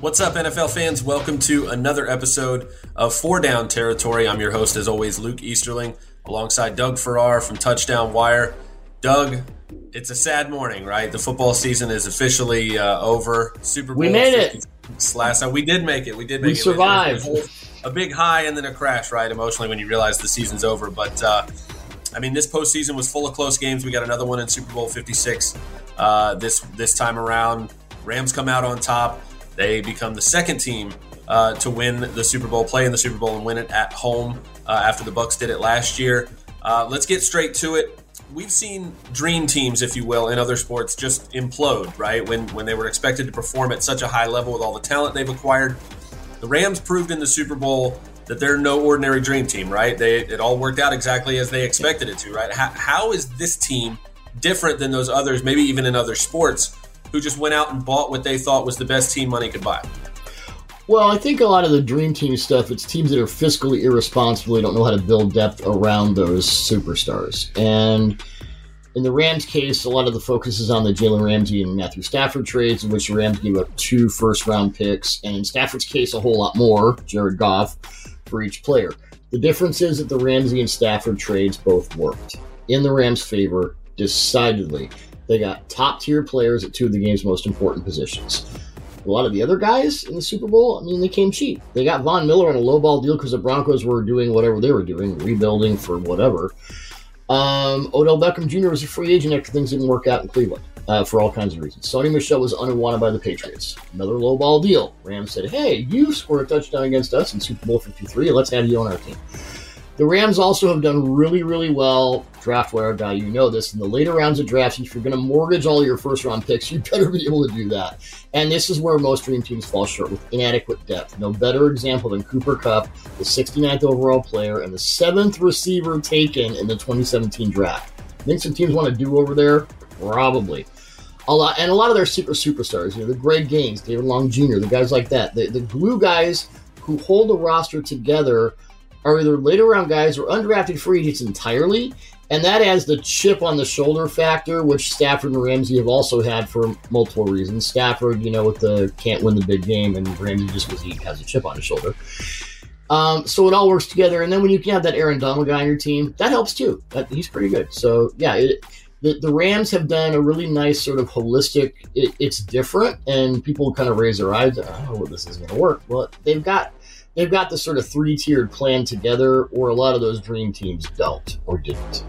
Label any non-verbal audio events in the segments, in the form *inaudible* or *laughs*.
What's up, NFL fans? Welcome to another episode of Four Down Territory. I'm your host, as always, Luke Easterling, alongside Doug Farrar from Touchdown Wire. Doug, it's a sad morning, right? The football season is officially uh, over. Super Bowl. We made it. Last time we did make it. We did make we it. We survived. A big high and then a crash, right? Emotionally, when you realize the season's over. But uh, I mean, this postseason was full of close games. We got another one in Super Bowl 56 uh, this this time around. Rams come out on top. They become the second team uh, to win the Super Bowl, play in the Super Bowl, and win it at home uh, after the Bucs did it last year. Uh, let's get straight to it. We've seen dream teams, if you will, in other sports just implode, right? When when they were expected to perform at such a high level with all the talent they've acquired. The Rams proved in the Super Bowl that they're no ordinary dream team, right? They it all worked out exactly as they expected it to, right? how, how is this team different than those others, maybe even in other sports, who just went out and bought what they thought was the best team money could buy? Well, I think a lot of the dream team stuff, it's teams that are fiscally irresponsible, they don't know how to build depth around those superstars. And in the Rams case, a lot of the focus is on the Jalen Ramsey and Matthew Stafford trades, in which the Rams gave up two first round picks, and in Stafford's case, a whole lot more, Jared Goff, for each player. The difference is that the Ramsey and Stafford trades both worked in the Rams' favor decidedly. They got top tier players at two of the game's most important positions. A lot of the other guys in the Super Bowl, I mean, they came cheap. They got Von Miller on a low ball deal because the Broncos were doing whatever they were doing, rebuilding for whatever. Um, Odell Beckham Jr. was a free agent after things didn't work out in Cleveland uh, for all kinds of reasons. Sony Michel was unwanted by the Patriots. Another low ball deal. Rams said, hey, you scored a touchdown against us in Super Bowl 53. Let's have you on our team. The Rams also have done really, really well draft wire guy. You know this. In the later rounds of drafts, if you're going to mortgage all your first round picks, you *laughs* better be able to do that. And this is where most dream teams fall short with inadequate depth. No better example than Cooper Kupp, the 69th overall player and the seventh receiver taken in the 2017 draft. Think some teams want to do over there? Probably. A lot, and a lot of their super superstars, you know, the Greg Gaines, David Long Jr., the guys like that, the, the glue guys who hold the roster together are either later round guys or undrafted free agents entirely, and that adds the chip on the shoulder factor, which Stafford and Ramsey have also had for multiple reasons. Stafford, you know, with the can't win the big game, and Ramsey just because he has a chip on his shoulder. Um, so it all works together, and then when you can have that Aaron Donald guy on your team, that helps too. That, he's pretty good. So yeah, it, the, the Rams have done a really nice sort of holistic. It, it's different, and people kind of raise their eyes. I don't know what this is going to work. Well, they've got they've got the sort of three tiered plan together, or a lot of those dream teams don't or didn't.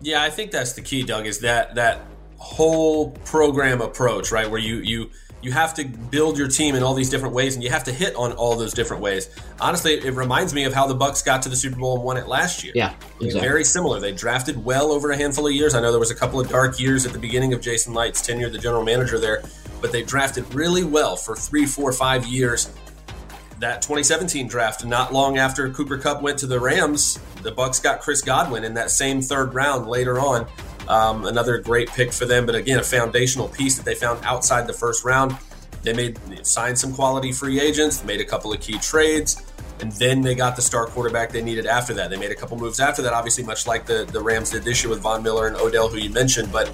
Yeah, I think that's the key, Doug. Is that that whole program approach, right? Where you you you have to build your team in all these different ways, and you have to hit on all those different ways. Honestly, it reminds me of how the Bucs got to the Super Bowl and won it last year. Yeah, exactly. very similar. They drafted well over a handful of years. I know there was a couple of dark years at the beginning of Jason Licht's tenure, the general manager there, but they drafted really well for three, four, five years that 2017 draft, not long after Cooper Kupp went to the Rams, the Bucs got Chris Godwin in that same third round later on. Um, another great pick for them, but again, a foundational piece that they found outside the first round. They made signed some quality free agents, made a couple of key trades, and then they got the star quarterback they needed after that. They made a couple moves after that, obviously, much like the, the Rams did this year with Von Miller and Odell, who you mentioned, but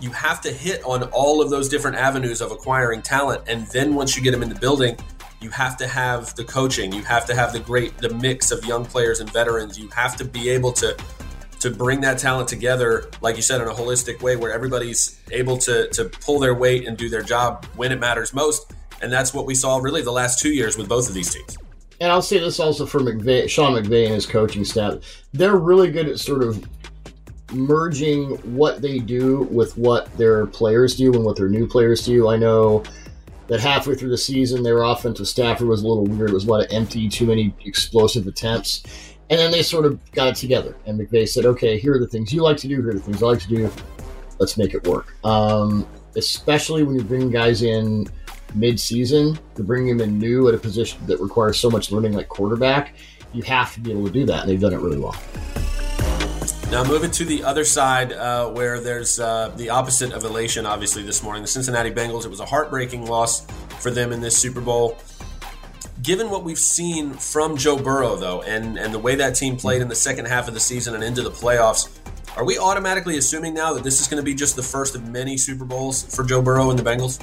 you have to hit on all of those different avenues of acquiring talent. And then once you get them in the building, you have to have the coaching you have to have the great the mix of young players and veterans you have to be able to to bring that talent together like you said in a holistic way where everybody's able to to pull their weight and do their job when it matters most and that's what we saw really the last two years with both of these teams and I'll say this also for McVay, Sean McVay and his coaching staff. They're really good at sort of merging what they do with what their players do and what their new players do. I know that halfway through the season, their offensive Stafford was a little weird. It was a lot of empty, too many explosive attempts. And then they sort of got it together. And McVay said, okay, here are the things you like to do, here are the things I like to do. Let's make it work. Um, especially when you're bringing guys in mid-season, to bring them in new at a position that requires so much learning like quarterback, you have to be able to do that. And they've done it really well. Now, moving to the other side, uh, where there's uh, the opposite of elation, obviously, this morning. The Cincinnati Bengals, it was a heartbreaking loss for them in this Super Bowl. Given what we've seen from Joe Burrow, though, and, and the way that team played in the second half of the season and into the playoffs, are we automatically assuming now that this is going to be just the first of many Super Bowls for Joe Burrow and the Bengals?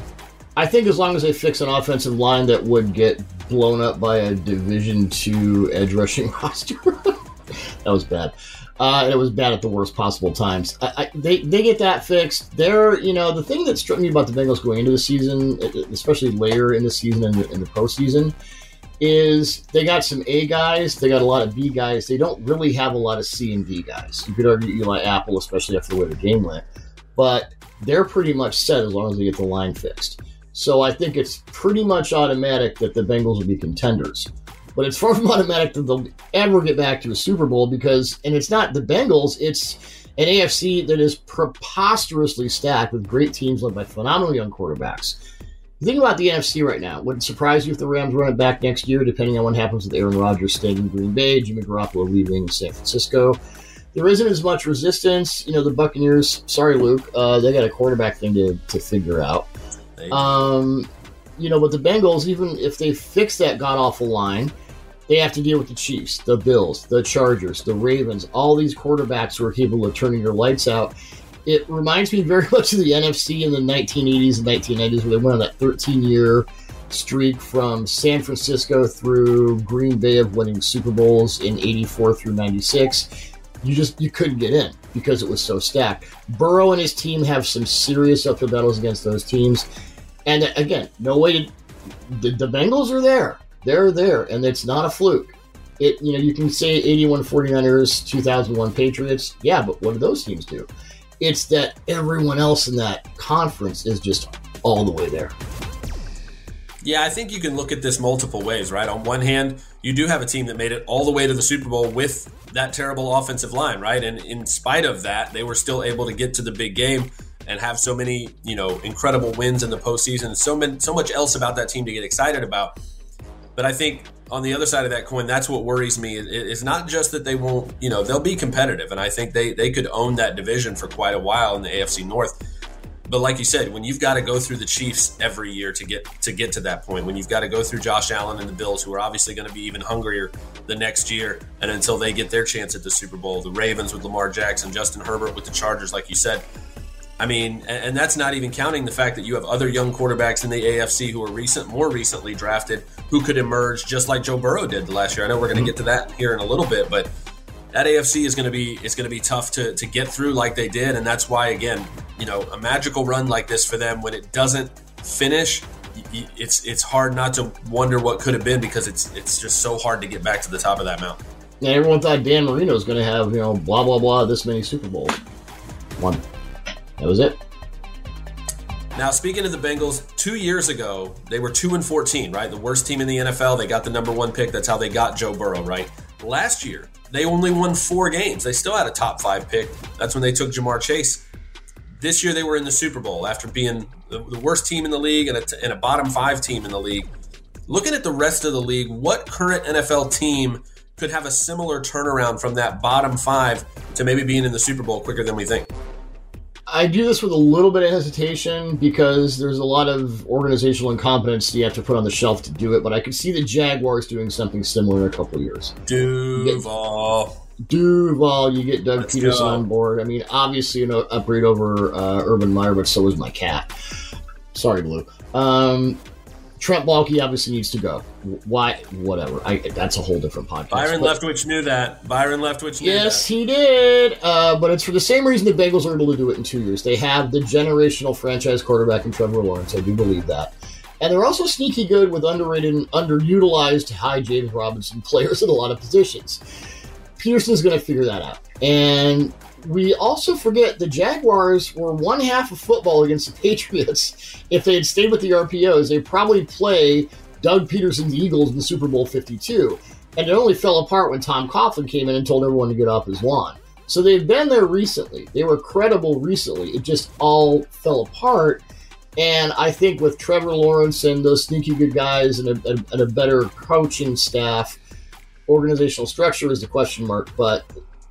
I think as long as they fix an offensive line that would get blown up by a Division two edge rushing *laughs* roster, *laughs* that was bad. Uh, and it was bad at the worst possible times. I, I, they they get that fixed. They're you know the thing that struck me about the Bengals going into the season, especially later in the season and in, the postseason, is they got some A guys, they got a lot of B guys. They don't really have a lot of C and D guys. You could argue Eli Apple, especially after the way the game went, but they're pretty much set as long as they get the line fixed. So I think it's pretty much automatic that the Bengals will be contenders. But it's far *laughs* from automatic that they'll ever get back to a Super Bowl because, and it's not the Bengals, it's an AFC that is preposterously stacked with great teams led by phenomenal young quarterbacks. The thing about the NFC right now, would it surprise you if the Rams run it back next year, depending on what happens with Aaron Rodgers staying in Green Bay, Jimmy Garoppolo leaving San Francisco? There isn't as much resistance. You know, the Buccaneers, sorry, Luke, uh, they got a quarterback thing to, to figure out. Um, you know, but the Bengals, even if they fix that god awful line, they have to deal with the Chiefs, the Bills, the Chargers, the Ravens, all these quarterbacks who are capable of turning your lights out. It reminds me *laughs* very much of the NFC in the 1980s and 1990s, where they went on that 13 year streak from San Francisco through Green Bay of winning Super Bowls in 84 through 96. You just you couldn't get in because it was so stacked. Burrow and his team have some serious uphill battles against those teams. And uh, again, no way to. The, the Bengals are there. They're there, and it's not a fluke. It you know you can say 81 49ers, 2001 Patriots. Yeah, but what do those teams do? It's that everyone else in that conference is just all the way there. Yeah, I think you can look at this multiple ways, right? On one hand, you do have a team that made it all the way to the Super Bowl with that terrible offensive line, right? And in spite of that, they were still able to get to the big game and have so many, you know, incredible wins in the postseason. So many, so much else about that team to get excited about. But I think on the other side of that coin, that's what worries me. It's not just that they won't, you know, they'll be competitive, and I think they they could own that division for quite a while in the AFC North. But like you said, when you've got to go through the Chiefs every year to get to get to that point, when you've got to go through Josh Allen and the Bills, who are obviously going to be even hungrier the next year, and until they get their chance at the Super Bowl, the Ravens with Lamar Jackson, Justin Herbert with the Chargers, like you said, I mean, and that's not even counting the fact that you have other young quarterbacks in the AFC who are recent, more recently drafted, who could emerge just like Joe Burrow did last year. I know we're going to mm-hmm. get to that here in a little bit, but that AFC is going to be is going to be tough to to get through like they did, and that's why again, you know, a magical run like this for them when it doesn't finish, it's it's hard not to wonder what could have been because it's it's just so hard to get back to the top of that mountain. And everyone thought Dan Marino was going to have you know blah blah blah this many Super Bowls. One. That was it. Now, speaking of the Bengals, two years ago they were two and fourteen, right? The worst team in the NFL. They got the number one pick. That's how they got Joe Burrow, right? Last year they only won four games. They still had a top five pick. That's when they took Ja'Marr Chase. This year they were in the Super Bowl after being the, worst team in the league and a, and a bottom five team in the league. Looking at the rest of the league, what current NFL team could have a similar turnaround from that bottom five to maybe being in the Super Bowl quicker than we think? I do this with a little bit of hesitation because there's a lot of organizational incompetence you have to put on the shelf to do it. But I could see the Jaguars doing something similar in a couple years. Duval. Duval, you get Doug Let's Pederson go. on board. I mean, obviously, you know, upgrade over uh, Urban Meyer, but so is my cat. Sorry, Blue. Um, Trent Baalke obviously needs to go. Why? Whatever. I, that's a whole different podcast. Byron but, Leftwich knew that. Byron Leftwich knew that. yes, that. he did. Uh, but it's for the same reason the Bengals are able to do it in two years. They have the generational franchise quarterback in Trevor Lawrence. I do believe that. And they're also sneaky good with underrated and underutilized high James Robinson players in a lot of positions. Pederson's going to figure that out. And we also forget the Jaguars were one half of football against the Patriots. If they had stayed with the RPOs, they'd probably play Doug Pederson's Eagles in the Super Bowl 52. And it only fell apart when Tom Coughlin came in and told everyone to get off his lawn. So they've been there recently. They were credible recently. It just all fell apart. And I think with Trevor Lawrence and those sneaky good guys and a, and a better coaching staff, organizational structure is the question mark. But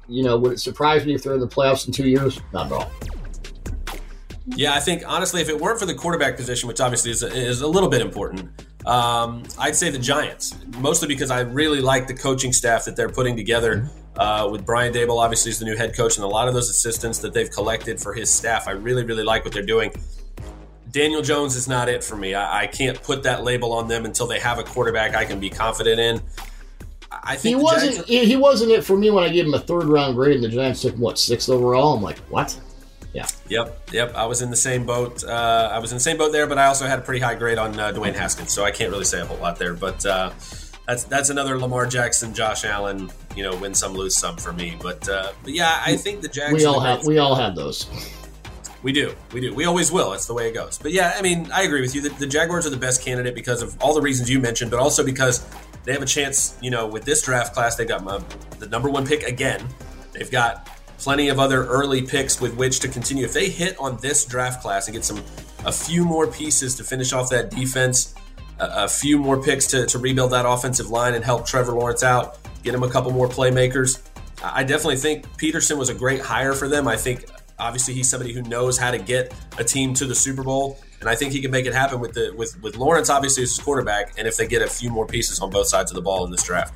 you know, would it surprise me if they're in the playoffs in two years? Not at all. Yeah, I think honestly, if it weren't for the quarterback position, which obviously is a, is a little bit important, um, I'd say the Giants, mostly because I really like the coaching staff that they're putting together. Uh, with Brian Daboll, obviously, is the new head coach, and a lot of those assistants that they've collected for his staff. I really, really like what they're doing. Daniel Jones is not it for me. I, I, can't put that label on them until they have a quarterback I can be confident in. I think he wasn't. He wasn't it for me when I gave him a third round grade and the Giants took what sixth overall. I'm like, what? Yeah. Yep. Yep. I was in the same boat. Uh, I was in the same boat there, but I also had a pretty high grade on uh, Dwayne Haskins, so I can't really say a whole lot there. But uh, that's that's another Lamar Jackson, Josh Allen. You know, win some, lose some for me. But uh, but yeah, I think the Jags. We all have. We all have those. We do. We do. We always will. It's the way it goes. But yeah, I mean, I agree with you. The, the, Jaguars are the best candidate because of all the reasons you mentioned, but also because they have a chance, you know, with this draft class, they got my, the number one pick again. They've got plenty of other early picks with which to continue. If they hit on this draft class and get some a few more pieces to finish off that defense, a, a few more picks to, to rebuild that offensive line and help Trevor Lawrence out, get him a couple more playmakers. I definitely think Pederson was a great hire for them. I think Obviously, he's somebody who knows how to get a team to the Super Bowl, and I think he can make it happen with the with with Lawrence obviously as his quarterback, and if they get a few more pieces on both sides of the ball in this draft.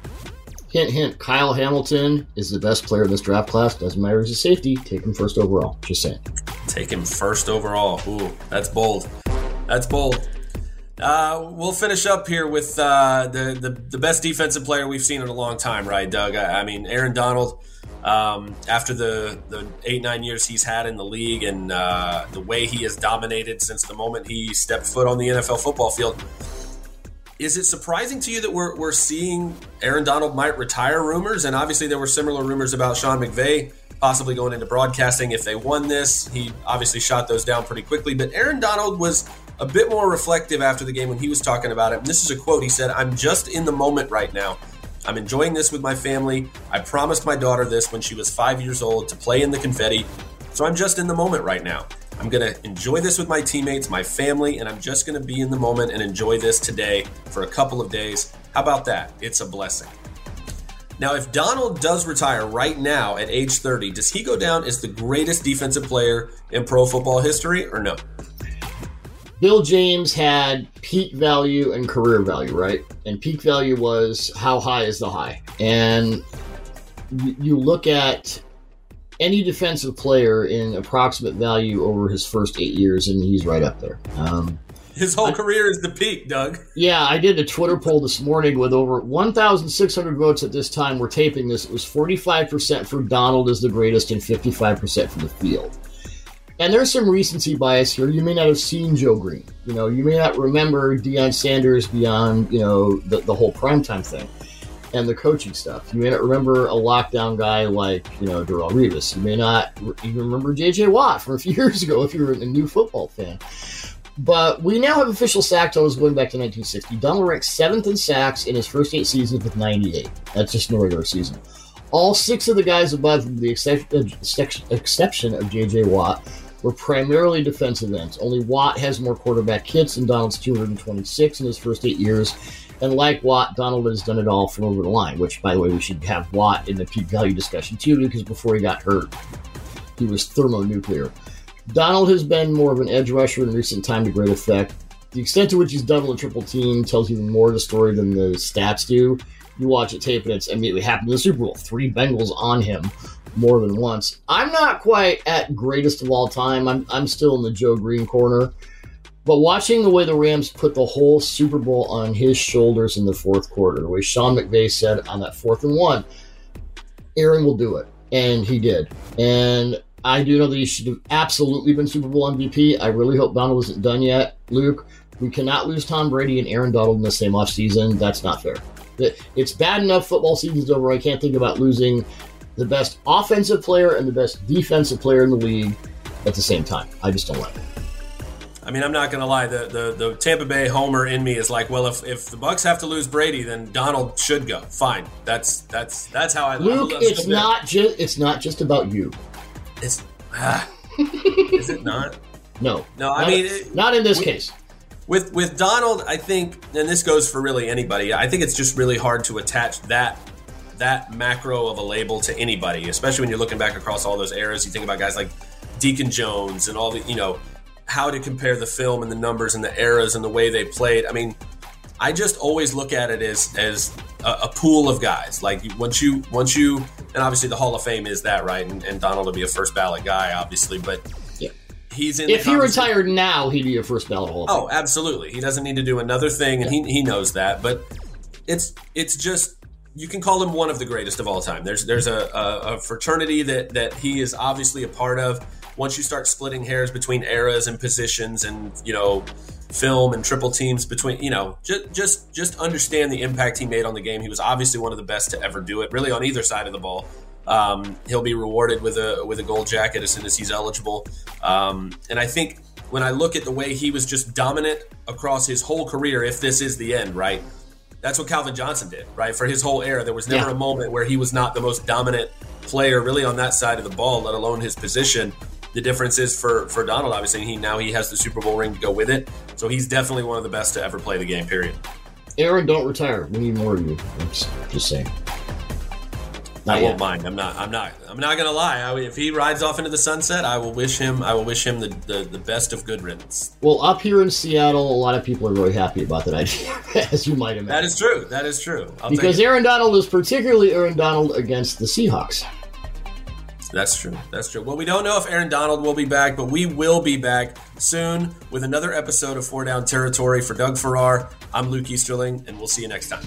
Hint, hint. Kyle Hamilton is the best player in this draft class. Doesn't matter as a safety. Take him first overall. Just saying. Take him first overall. Ooh, that's bold. That's bold. Uh, we'll finish up here with uh, the, the, the best defensive player we've seen in a long time, right, Doug? I, I mean, Aaron Donald um, after the, the eight, nine years he's had in the league and uh, the way he has dominated since the moment he stepped foot on the NFL football field. Is it surprising to you that we're, we're seeing Aaron Donald might retire rumors? And obviously, there were similar rumors about Sean McVay possibly going into broadcasting if they won this. He obviously shot those down pretty quickly. But Aaron Donald was a bit more reflective after the game when he was talking about it. And this is a quote he said, I'm just in the moment right now. I'm enjoying this with my family. I promised my daughter this when she was five years old to play in the confetti. So I'm just in the moment right now. I'm going to enjoy this with my teammates, my family, and I'm just going to be in the moment and enjoy this today for a couple of days. How about that? It's a blessing. Now, if Donald does retire right now at age 30, does he go down as the greatest defensive player in pro football history or no? Bill James had peak value and career value, right? And peak value was how high is the high. And you look at any defensive player in approximate value over his first eight years, and he's right up there. Um, his whole I, career is the peak, Doug. Yeah, I did a Twitter poll this morning with over 1,600 votes at this time. We're taping this. It was 45% for Donald as the greatest and 55% for the field. And there's some recency bias here. You may not have seen Joe Greene. You know, you may not remember Deion Sanders beyond, you know, the, the whole primetime thing and the coaching stuff. You may not remember a lockdown guy like, you know, Darrelle Revis. You may not even remember J.J. Watt from a few *laughs* years ago if you're a new football fan. But we now have official sack totals going back to 1960. Donald ranked seventh in sacks in his first eight seasons with 98. That's just the regular season. All six of the guys above the exception of J.J. Watt were primarily defensive ends. Only Watt has more quarterback hits than Donald's 226 in his first eight years. And like Watt, Donald has done it all from over the line, which, by the way, we should have Watt in the peak value discussion too, because before he got hurt, he was thermonuclear. Donald has been more of an edge rusher in recent time to great effect. The extent to which he's double and triple team tells even more of the story than the stats do. You watch it tape, and it's immediately happened in the Super Bowl. Three Bengals on him more than once. I'm not quite at greatest of all time. I'm, I'm still in the Joe Greene corner. But watching the way the Rams put the whole Super Bowl on his shoulders in the fourth quarter, the way Sean McVay said on that fourth and one, Aaron will do it. And he did. And I do know that he should have absolutely been Super Bowl MVP. I really hope Donald isn't done yet. Luke, we cannot lose Tom Brady and Aaron Donald in the same offseason. That's not fair. It's bad enough football season's over. I can't think about losing the best offensive player and the best defensive player in the league at the same time. I just don't like it. I mean, I'm not going to lie. The, the the Tampa Bay homer in me is like, well, if, if the Bucs have to lose Brady, then Donald should go. Fine. That's that's that's how I. Luke, it's not just it's not just about you. It's ah, is it not? *laughs* No, no. I mean, it, not in this with, case. With with Donald, I think, and this goes for really anybody. I think it's just really hard to attach that that macro of a label to anybody, especially when you're looking back across all those eras. You think about guys like Deacon Jones and all the, you know, how to compare the film and the numbers and the eras and the way they played. I mean, I just always look at it as as a, a pool of guys. Like once you once you and obviously the Hall of Fame is that right, and, and Donald will be a first ballot guy, obviously, but he's in. If he retired now, he'd be a first ballot Hall. Oh, absolutely. He doesn't need to do another thing, and yeah. he he knows that. But it's it's just you can call him one of the greatest of all time. There's there's a, a, a fraternity that that he is obviously a part of. Once you start splitting hairs between eras and positions, and you know film and triple teams between you know just just just understand the impact he made on the game he was obviously one of the best to ever do it really on either side of the ball um, he'll be rewarded with a with a gold jacket as soon as he's eligible um, and i think when i look at the way he was just dominant across his whole career if this is the end right that's what calvin johnson did right for his whole era there was never yeah. a moment where he was not the most dominant player really on that side of the ball let alone his position the difference is for for Donald, obviously, he now he has the Super Bowl ring to go with it. So he's definitely one of the best to ever play the game. Period. Aaron, don't retire. We need more of you. I'm just, just saying. Not I won't mind. I'm not. I'm not. I'm not gonna lie. I, if he rides off into the sunset, I will wish him. I will wish him the, the, the best of good riddance. Well, up here in Seattle, a lot of people are really happy about that idea, *laughs* as you might imagine. That is true. That is true. I'll because Aaron Donald is particularly Aaron Donald against the Seahawks. That's true. That's true. Well, we don't know if Aaron Donald will be back, but we will be back soon with another episode of Four Down Territory. For Doug Farrar, I'm Luke Easterling, and we'll see you next time.